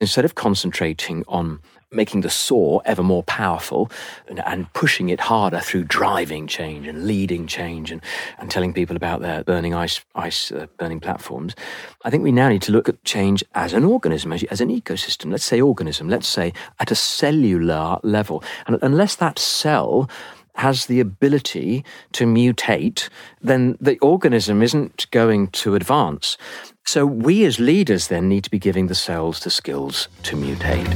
Instead of concentrating on making the saw ever more powerful and, and, pushing it harder through driving change and leading change and, and telling people about their burning ice, ice uh, burning platforms, I think we now need to look at change as an organism, as, as an ecosystem. Let's say organism, let's say at a cellular level. And unless that cell has the ability to mutate, then the organism isn't going to advance. So we as leaders then need to be giving the cells the skills to mutate.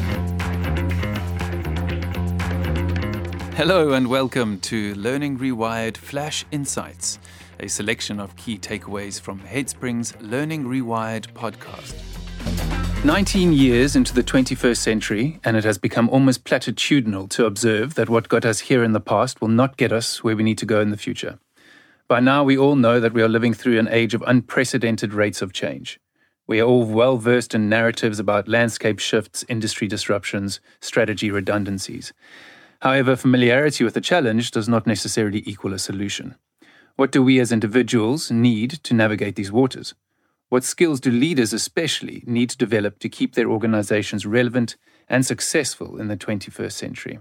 Hello and welcome to Learning Rewired Flash Insights, a selection of key takeaways from Headspring's Learning Rewired podcast. 19 years into the 21st century, and it has become almost platitudinal to observe that what got us here in the past will not get us where we need to go in the future. By now, we all know that we are living through an age of unprecedented rates of change. We are all well versed in narratives about landscape shifts, industry disruptions, strategy redundancies. However, familiarity with the challenge does not necessarily equal a solution. What do we as individuals need to navigate these waters? What skills do leaders especially need to develop to keep their organizations relevant and successful in the 21st century?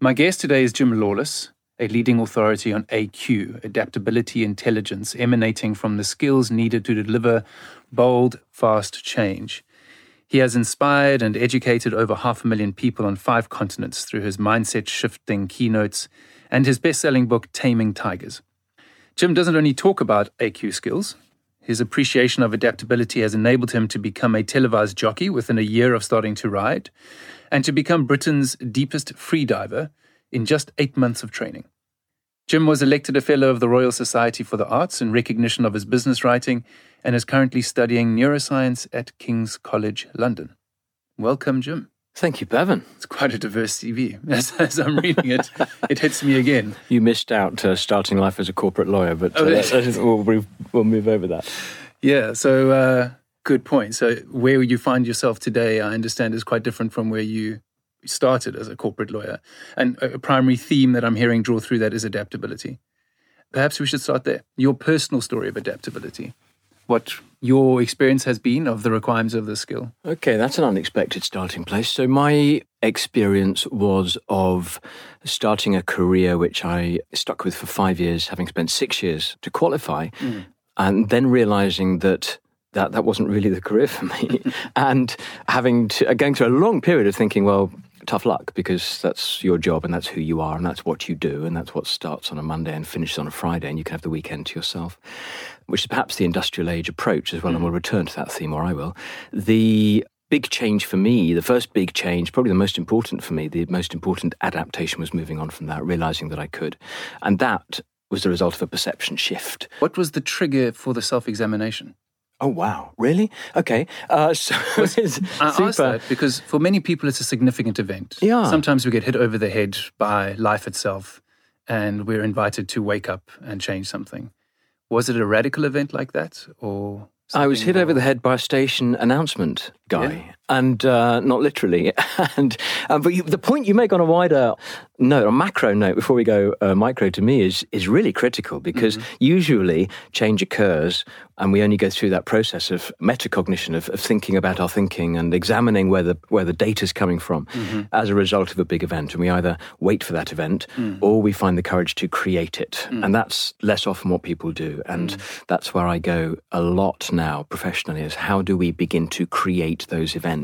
My guest today is Jim Lawless, a leading authority on AQ, adaptability intelligence, emanating from the skills needed to deliver bold, fast change. He has inspired and educated over half a million people on five continents through his mindset shifting keynotes and his best selling book, Taming Tigers. Jim doesn't only talk about AQ skills, his appreciation of adaptability has enabled him to become a televised jockey within a year of starting to ride, and to become Britain's deepest freediver in just eight months of training. Jim was elected a Fellow of the Royal Society for the Arts in recognition of his business writing and is currently studying neuroscience at King's College London. Welcome, Jim. Thank you, Bevan. It's quite a diverse CV. As, as I'm reading it, it hits me again. You missed out uh, starting life as a corporate lawyer, but uh, oh, we'll, we'll, move over that. Yeah, so uh, good point. So, where you find yourself today, I understand, is quite different from where you started as a corporate lawyer. And a primary theme that I'm hearing draw through that is adaptability. Perhaps we should start there. Your personal story of adaptability what your experience has been of the requirements of the skill. Okay, that's an unexpected starting place. So, my experience was of starting a career which I stuck with for five years, having spent six years to qualify, mm. and then realizing that that that wasn't really the career for me, and having to, going through a long period of thinking, well, tough luck because that's your job and that's who you are and that's what you do and that's what starts on a Monday and finishes on a Friday and you can have the weekend to yourself, which is perhaps the industrial age approach as well. Mm. And we'll return to that theme, or I will. The big change for me, the first big change, probably the most important for me, the most important adaptation was moving on from that, realizing that I could. And that was the result of a perception shift. What was the trigger for the self examination? Oh wow! Really? Okay. Uh, so I super. ask that because for many people it's a significant event. Yeah. Sometimes we get hit over the head by life itself, and we're invited to wake up and change something. Was it a radical event like that, or? I was hit more... over the head by a station announcement guy. And uh, not literally. and uh, but you, the point you make on a wider note, a macro note, before we go uh, micro, to me is is really critical because mm-hmm. usually change occurs, and we only go through that process of metacognition of, of thinking about our thinking and examining where the where the data is coming from mm-hmm. as a result of a big event, and we either wait for that event mm. or we find the courage to create it, mm. and that's less often what people do, and mm. that's where I go a lot now professionally is how do we begin to create those events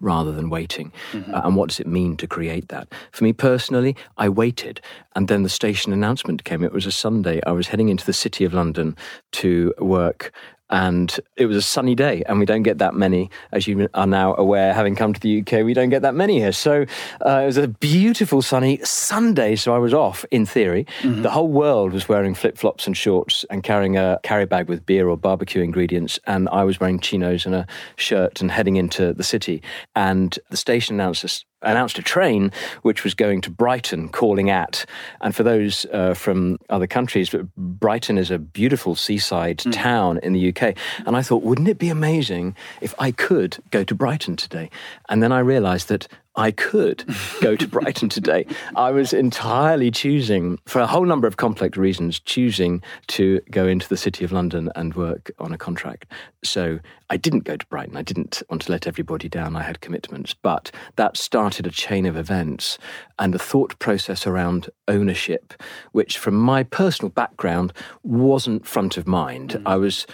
rather than waiting. Mm-hmm. Uh, and what does it mean to create that? For me personally, I waited. And then the station announcement came. It was a Sunday. I was heading into the city of London to work and it was a sunny day and we don't get that many as you are now aware having come to the uk we don't get that many here. So uh, it was a beautiful sunny sunday so i was off in theory. Mm-hmm. the whole world was wearing flip-flops and shorts and carrying a carry bag with beer or barbecue ingredients and i was wearing chinos and a shirt and heading into the city. And the station announcers announced a train which was going to Brighton, calling at. And for those uh, from other countries, Brighton is a beautiful seaside mm. town in the UK. And I thought, wouldn't it be amazing if I could go to Brighton today? And then I realized that I could go to Brighton today. I was entirely choosing, for a whole number of complex reasons, choosing to go into the City of London and work on a contract. So I didn't go to Brighton. I didn't want to let everybody down. I had commitments. But that started a chain of events and a thought process around ownership, which, from my personal background, wasn't front of mind. Mm. I was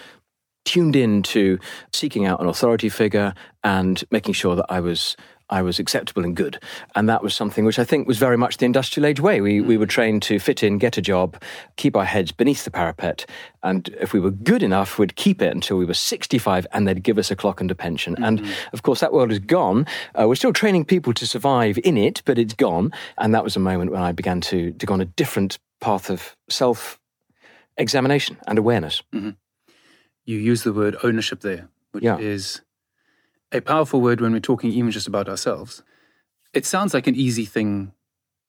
tuned in to seeking out an authority figure and making sure that I was I was acceptable and good. And that was something which I think was very much the industrial age way. We, we were trained to fit in, get a job, keep our heads beneath the parapet. And if we were good enough, we'd keep it until we were 65 and they'd give us a clock and a pension. Mm-hmm. And of course, that world is gone. Uh, we're still training people to survive in it, but it's gone. And that was a moment when I began to, to go on a different path of self examination and awareness. Mm-hmm. You use the word ownership there, which yeah. is a powerful word when we're talking even just about ourselves. It sounds like an easy thing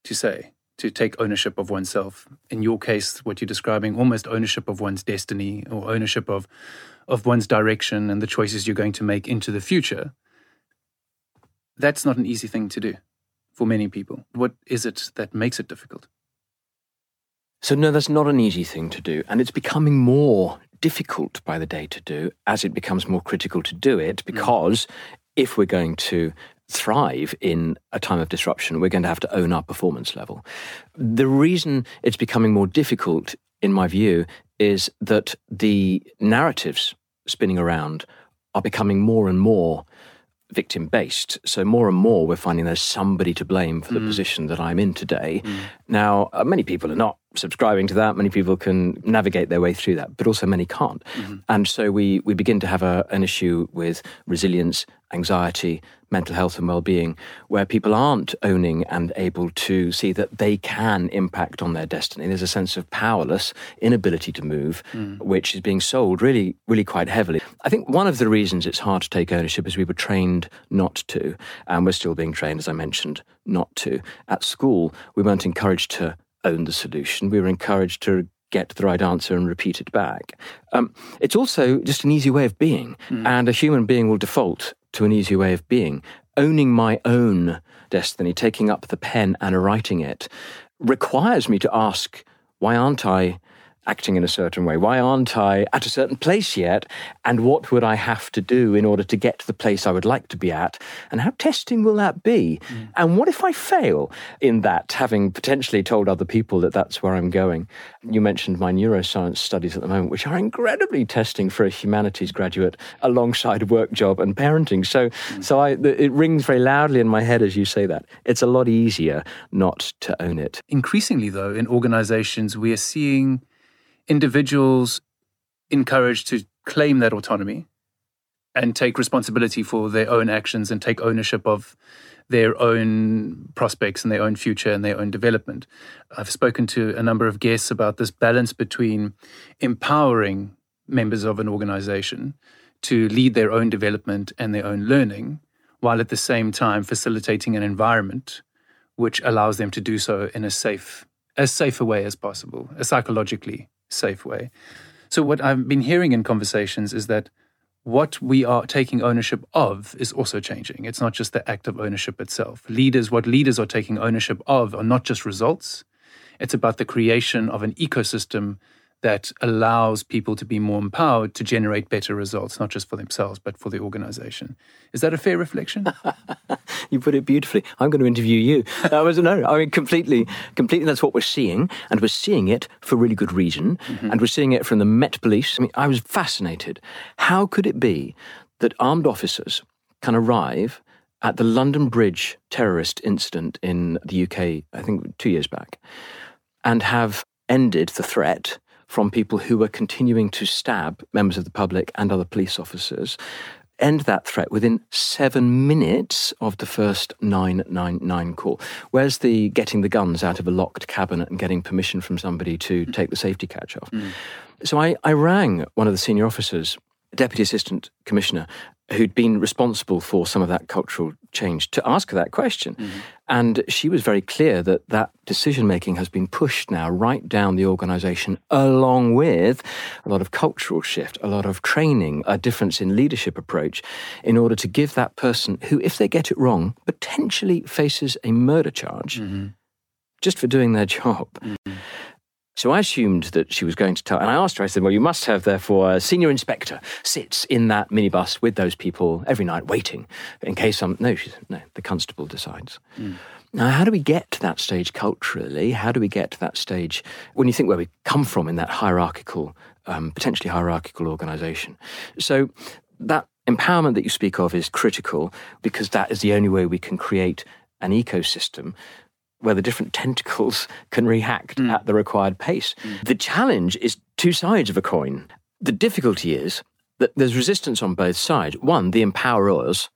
to say, to take ownership of oneself. In your case, what you're describing, almost ownership of one's destiny or ownership of, of one's direction and the choices you're going to make into the future. That's not an easy thing to do for many people. What is it that makes it difficult? So, no, that's not an easy thing to do. And it's becoming more difficult by the day to do as it becomes more critical to do it mm. because mm. if we're going to thrive in a time of disruption, we're going to have to own our performance level. The reason it's becoming more difficult, in my view, is that the narratives spinning around are becoming more and more victim based. So more and more we're finding there's somebody to blame for the mm. position that I'm in today. Mm. Now, uh, many people are not subscribing to that. Many people can navigate their way through that, but also many can't. Mm-hmm. And so we, we begin to have a, an issue with resilience, anxiety, mental health and well-being where people aren't owning and able to see that they can impact on their destiny there's a sense of powerless inability to move mm. which is being sold really really quite heavily i think one of the reasons it's hard to take ownership is we were trained not to and we're still being trained as i mentioned not to at school we weren't encouraged to own the solution we were encouraged to get the right answer and repeat it back. Um, it's also just an easy way of being, mm. and a human being will default to an easy way of being. Owning my own destiny, taking up the pen and writing it, requires me to ask, why aren't I acting in a certain way? Why aren't I at a certain place yet? And what would I have to do in order to get to the place I would like to be at? And how testing will that be? Mm. And what if I fail in that, having potentially told other people that that's where I'm going? You mentioned my neuroscience studies at the moment, which are incredibly testing for a humanities graduate alongside a work job and parenting. So, mm. so I, it rings very loudly in my head as you say that. It's a lot easier not to own it. Increasingly, though, in organizations, we are seeing individuals encouraged to claim that autonomy and take responsibility for their own actions and take ownership of their own prospects and their own future and their own development. I've spoken to a number of guests about this balance between empowering members of an organization to lead their own development and their own learning, while at the same time facilitating an environment which allows them to do so in a safe, as safe a way as possible, psychologically safe way. So, what I've been hearing in conversations is that what we are taking ownership of is also changing. It's not just the act of ownership itself. Leaders, what leaders are taking ownership of are not just results, it's about the creation of an ecosystem that allows people to be more empowered to generate better results, not just for themselves, but for the organization. Is that a fair reflection? you put it beautifully. I'm going to interview you. That was no, I mean completely, completely. That's what we're seeing, and we're seeing it for really good reason, mm-hmm. and we're seeing it from the Met Police. I mean, I was fascinated. How could it be that armed officers can arrive at the London Bridge terrorist incident in the UK? I think two years back, and have ended the threat from people who were continuing to stab members of the public and other police officers end that threat within seven minutes of the first 999 call. Where's the getting the guns out of a locked cabinet and getting permission from somebody to take the safety catch off? Mm. So I, I rang one of the senior officers, Deputy Assistant Commissioner, who'd been responsible for some of that cultural change, to ask her that question. Mm-hmm. And she was very clear that that decision making has been pushed now right down the organization, along with a lot of cultural shift, a lot of training, a difference in leadership approach, in order to give that person who, if they get it wrong, potentially faces a murder charge mm-hmm. just for doing their job. Mm-hmm. So I assumed that she was going to tell, and I asked her, I said, Well, you must have, therefore, a senior inspector sits in that minibus with those people every night waiting in case some. No, she said, No, the constable decides. Mm. Now, how do we get to that stage culturally? How do we get to that stage when you think where we come from in that hierarchical, um, potentially hierarchical organization? So that empowerment that you speak of is critical because that is the only way we can create an ecosystem where the different tentacles can react mm. at the required pace. Mm. The challenge is two sides of a coin. The difficulty is that there's resistance on both sides. One, the empowerers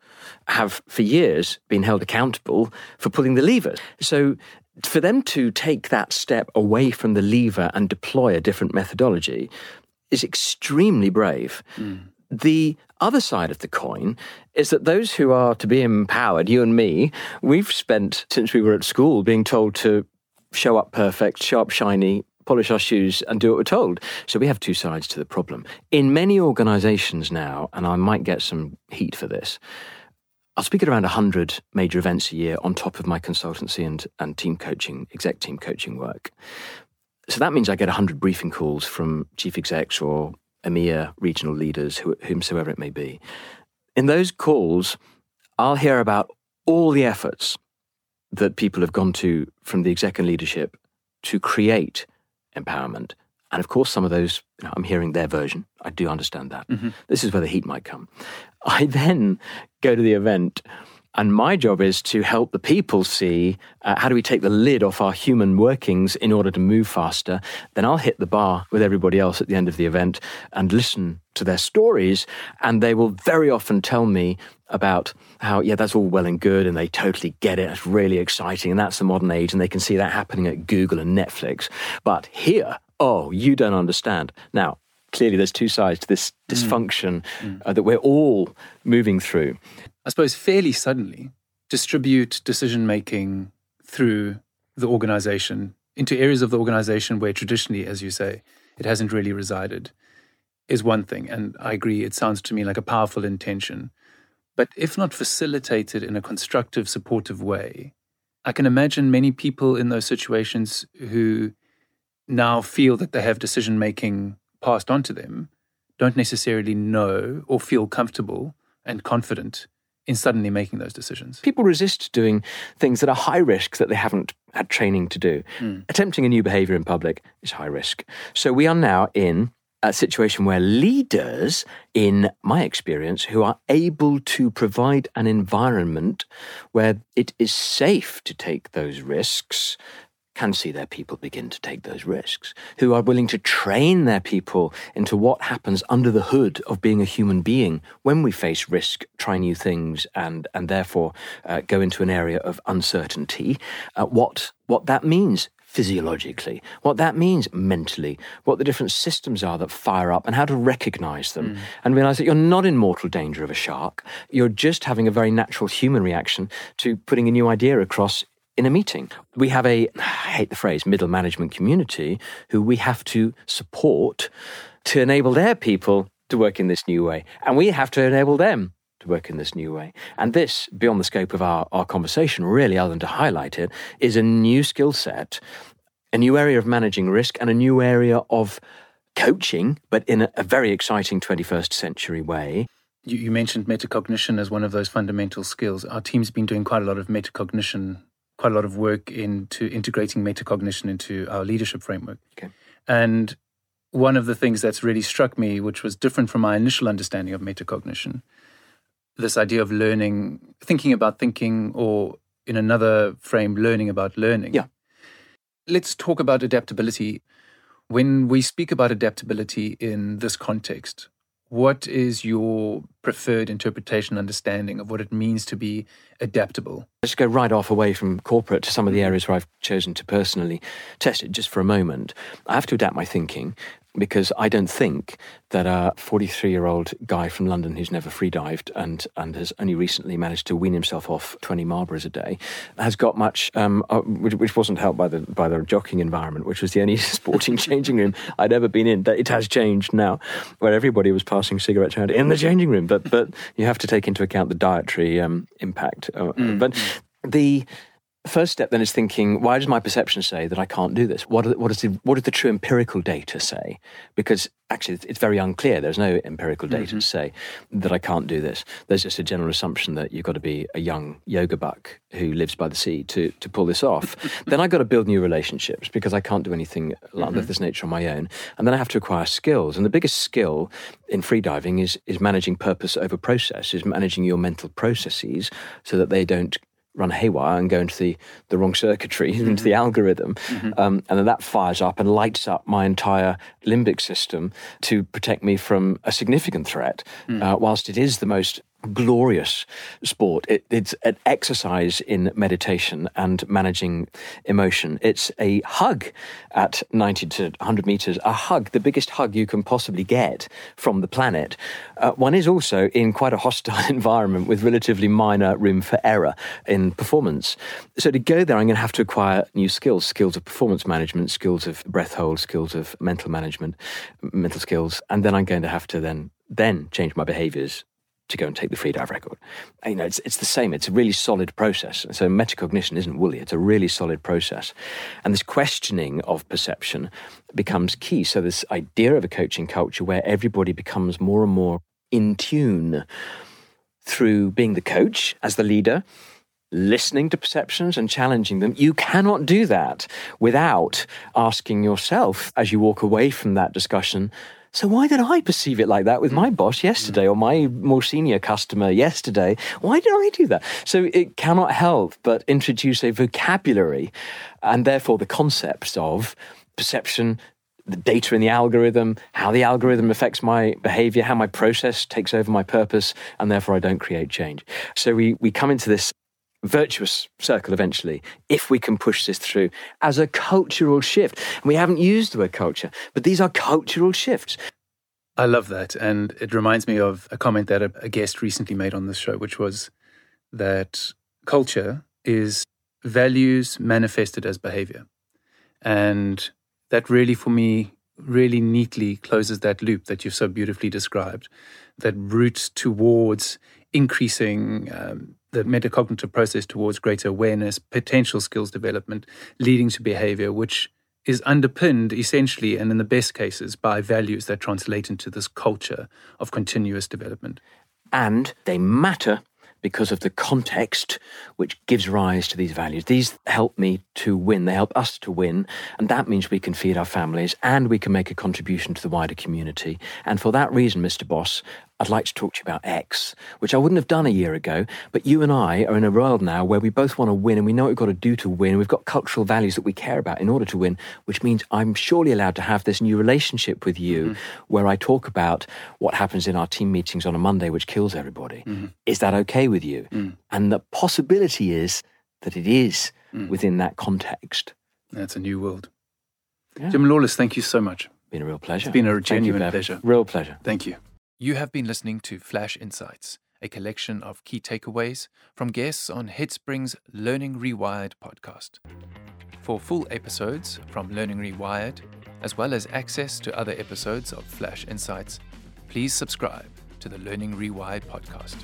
have for years been held accountable for pulling the levers. So for them to take that step away from the lever and deploy a different methodology is extremely brave. Mm. The other side of the coin is that those who are to be empowered, you and me, we've spent since we were at school being told to show up perfect, show up shiny, polish our shoes and do what we're told. So we have two sides to the problem. In many organizations now, and I might get some heat for this, I'll speak at around 100 major events a year on top of my consultancy and, and team coaching, exec team coaching work. So that means I get 100 briefing calls from chief execs or EMEA regional leaders, whomsoever it may be. In those calls, I'll hear about all the efforts that people have gone to from the exec and leadership to create empowerment. And of course, some of those, you know, I'm hearing their version. I do understand that. Mm-hmm. This is where the heat might come. I then go to the event and my job is to help the people see uh, how do we take the lid off our human workings in order to move faster. Then I'll hit the bar with everybody else at the end of the event and listen to their stories. And they will very often tell me about how, yeah, that's all well and good. And they totally get it. It's really exciting. And that's the modern age. And they can see that happening at Google and Netflix. But here, oh, you don't understand. Now, clearly there's two sides to this mm. dysfunction mm. Uh, that we're all moving through. I suppose, fairly suddenly distribute decision making through the organization into areas of the organization where traditionally, as you say, it hasn't really resided is one thing. And I agree, it sounds to me like a powerful intention. But if not facilitated in a constructive, supportive way, I can imagine many people in those situations who now feel that they have decision making passed on to them don't necessarily know or feel comfortable and confident in suddenly making those decisions. People resist doing things that are high risk that they haven't had training to do. Mm. Attempting a new behavior in public is high risk. So we are now in a situation where leaders, in my experience, who are able to provide an environment where it is safe to take those risks can see their people begin to take those risks, who are willing to train their people into what happens under the hood of being a human being when we face risk, try new things, and, and therefore uh, go into an area of uncertainty, uh, what, what that means physiologically, what that means mentally, what the different systems are that fire up, and how to recognize them mm. and realize that you're not in mortal danger of a shark. You're just having a very natural human reaction to putting a new idea across in a meeting. We have a, I hate the phrase, middle management community who we have to support to enable their people to work in this new way. And we have to enable them to work in this new way. And this, beyond the scope of our, our conversation, really, other than to highlight it, is a new skill set, a new area of managing risk, and a new area of coaching, but in a, a very exciting 21st century way. You, you mentioned metacognition as one of those fundamental skills. Our team's been doing quite a lot of metacognition quite a lot of work into integrating metacognition into our leadership framework. Okay. And one of the things that's really struck me, which was different from my initial understanding of metacognition, this idea of learning, thinking about thinking, or in another frame, learning about learning. Yeah. Let's talk about adaptability. When we speak about adaptability in this context, what is your preferred interpretation understanding of what it means to be adaptable? Let's go right off away from corporate to some of the mm-hmm. areas where i've chosen to personally test it just for a moment. I have to adapt my thinking because I don't think that a 43 year old guy from London who's never free dived and, and has only recently managed to wean himself off 20 Marlboros a day has got much, um, uh, which, which, wasn't helped by the, by the jockeying environment, which was the only sporting changing room I'd ever been in. It has changed now, where everybody was passing cigarettes around in the changing room. But, but you have to take into account the dietary um, impact. Uh, mm. But the First step then is thinking, why does my perception say that I can't do this? What, are, what, is the, what does the true empirical data say? Because actually, it's very unclear. There's no empirical data mm-hmm. to say that I can't do this. There's just a general assumption that you've got to be a young yoga buck who lives by the sea to, to pull this off. then I've got to build new relationships because I can't do anything mm-hmm. of this nature on my own. And then I have to acquire skills. And the biggest skill in freediving is, is managing purpose over process, is managing your mental processes so that they don't run haywire and go into the, the wrong circuitry, mm-hmm. into the algorithm. Mm-hmm. Um, and then that fires up and lights up my entire limbic system to protect me from a significant threat, mm. uh, whilst it is the most glorious sport. It, it's an exercise in meditation and managing emotion. It's a hug at 90 to 100 meters, a hug, the biggest hug you can possibly get from the planet. Uh, one is also in quite a hostile environment with relatively minor room for error in performance. So to go there, I'm going to have to acquire new skills, skills of performance management, skills of breath hold, skills of mental management, mental skills, and then I'm going to have to then then change my behaviors to go and take the free dive record. You know, it's, it's the same. It's a really solid process. So metacognition isn't woolly. It's a really solid process. And this questioning of perception becomes key. So this idea of a coaching culture where everybody becomes more and more in tune through being the coach as the leader, listening to perceptions and challenging them. You cannot do that without asking yourself as you walk away from that discussion, so why did I perceive it like that with my mm. boss yesterday or my more senior customer yesterday? Why did I do that? So it cannot help but introduce a vocabulary and therefore the concepts of perception, the data in the algorithm, how the algorithm affects my behavior, how my process takes over my purpose, and therefore I don't create change. So we, we come into this virtuous circle eventually if we can push this through as a cultural shift. We haven't used the word culture, but these are cultural shifts. I love that. And it reminds me of a comment that a, a guest recently made on this show, which was that culture is values manifested as behavior. And that really, for me, really neatly closes that loop that you've so beautifully described, that routes towards increasing um, the metacognitive process towards greater awareness, potential skills development, leading to behavior, which is underpinned essentially and in the best cases by values that translate into this culture of continuous development. And they matter because of the context which gives rise to these values. These help me to win, they help us to win, and that means we can feed our families and we can make a contribution to the wider community. And for that reason, Mr. Boss, I'd like to talk to you about X, which I wouldn't have done a year ago. But you and I are in a world now where we both want to win and we know what we've got to do to win. We've got cultural values that we care about in order to win, which means I'm surely allowed to have this new relationship with you mm-hmm. where I talk about what happens in our team meetings on a Monday, which kills everybody. Mm-hmm. Is that okay with you? Mm. And the possibility is that it is mm. within that context. That's a new world. Yeah. Jim Lawless, thank you so much. Been a real pleasure. It's been a genuine pleasure. Real pleasure. Thank you. You have been listening to Flash Insights, a collection of key takeaways from guests on Headspring's Learning Rewired podcast. For full episodes from Learning Rewired, as well as access to other episodes of Flash Insights, please subscribe to the Learning Rewired podcast.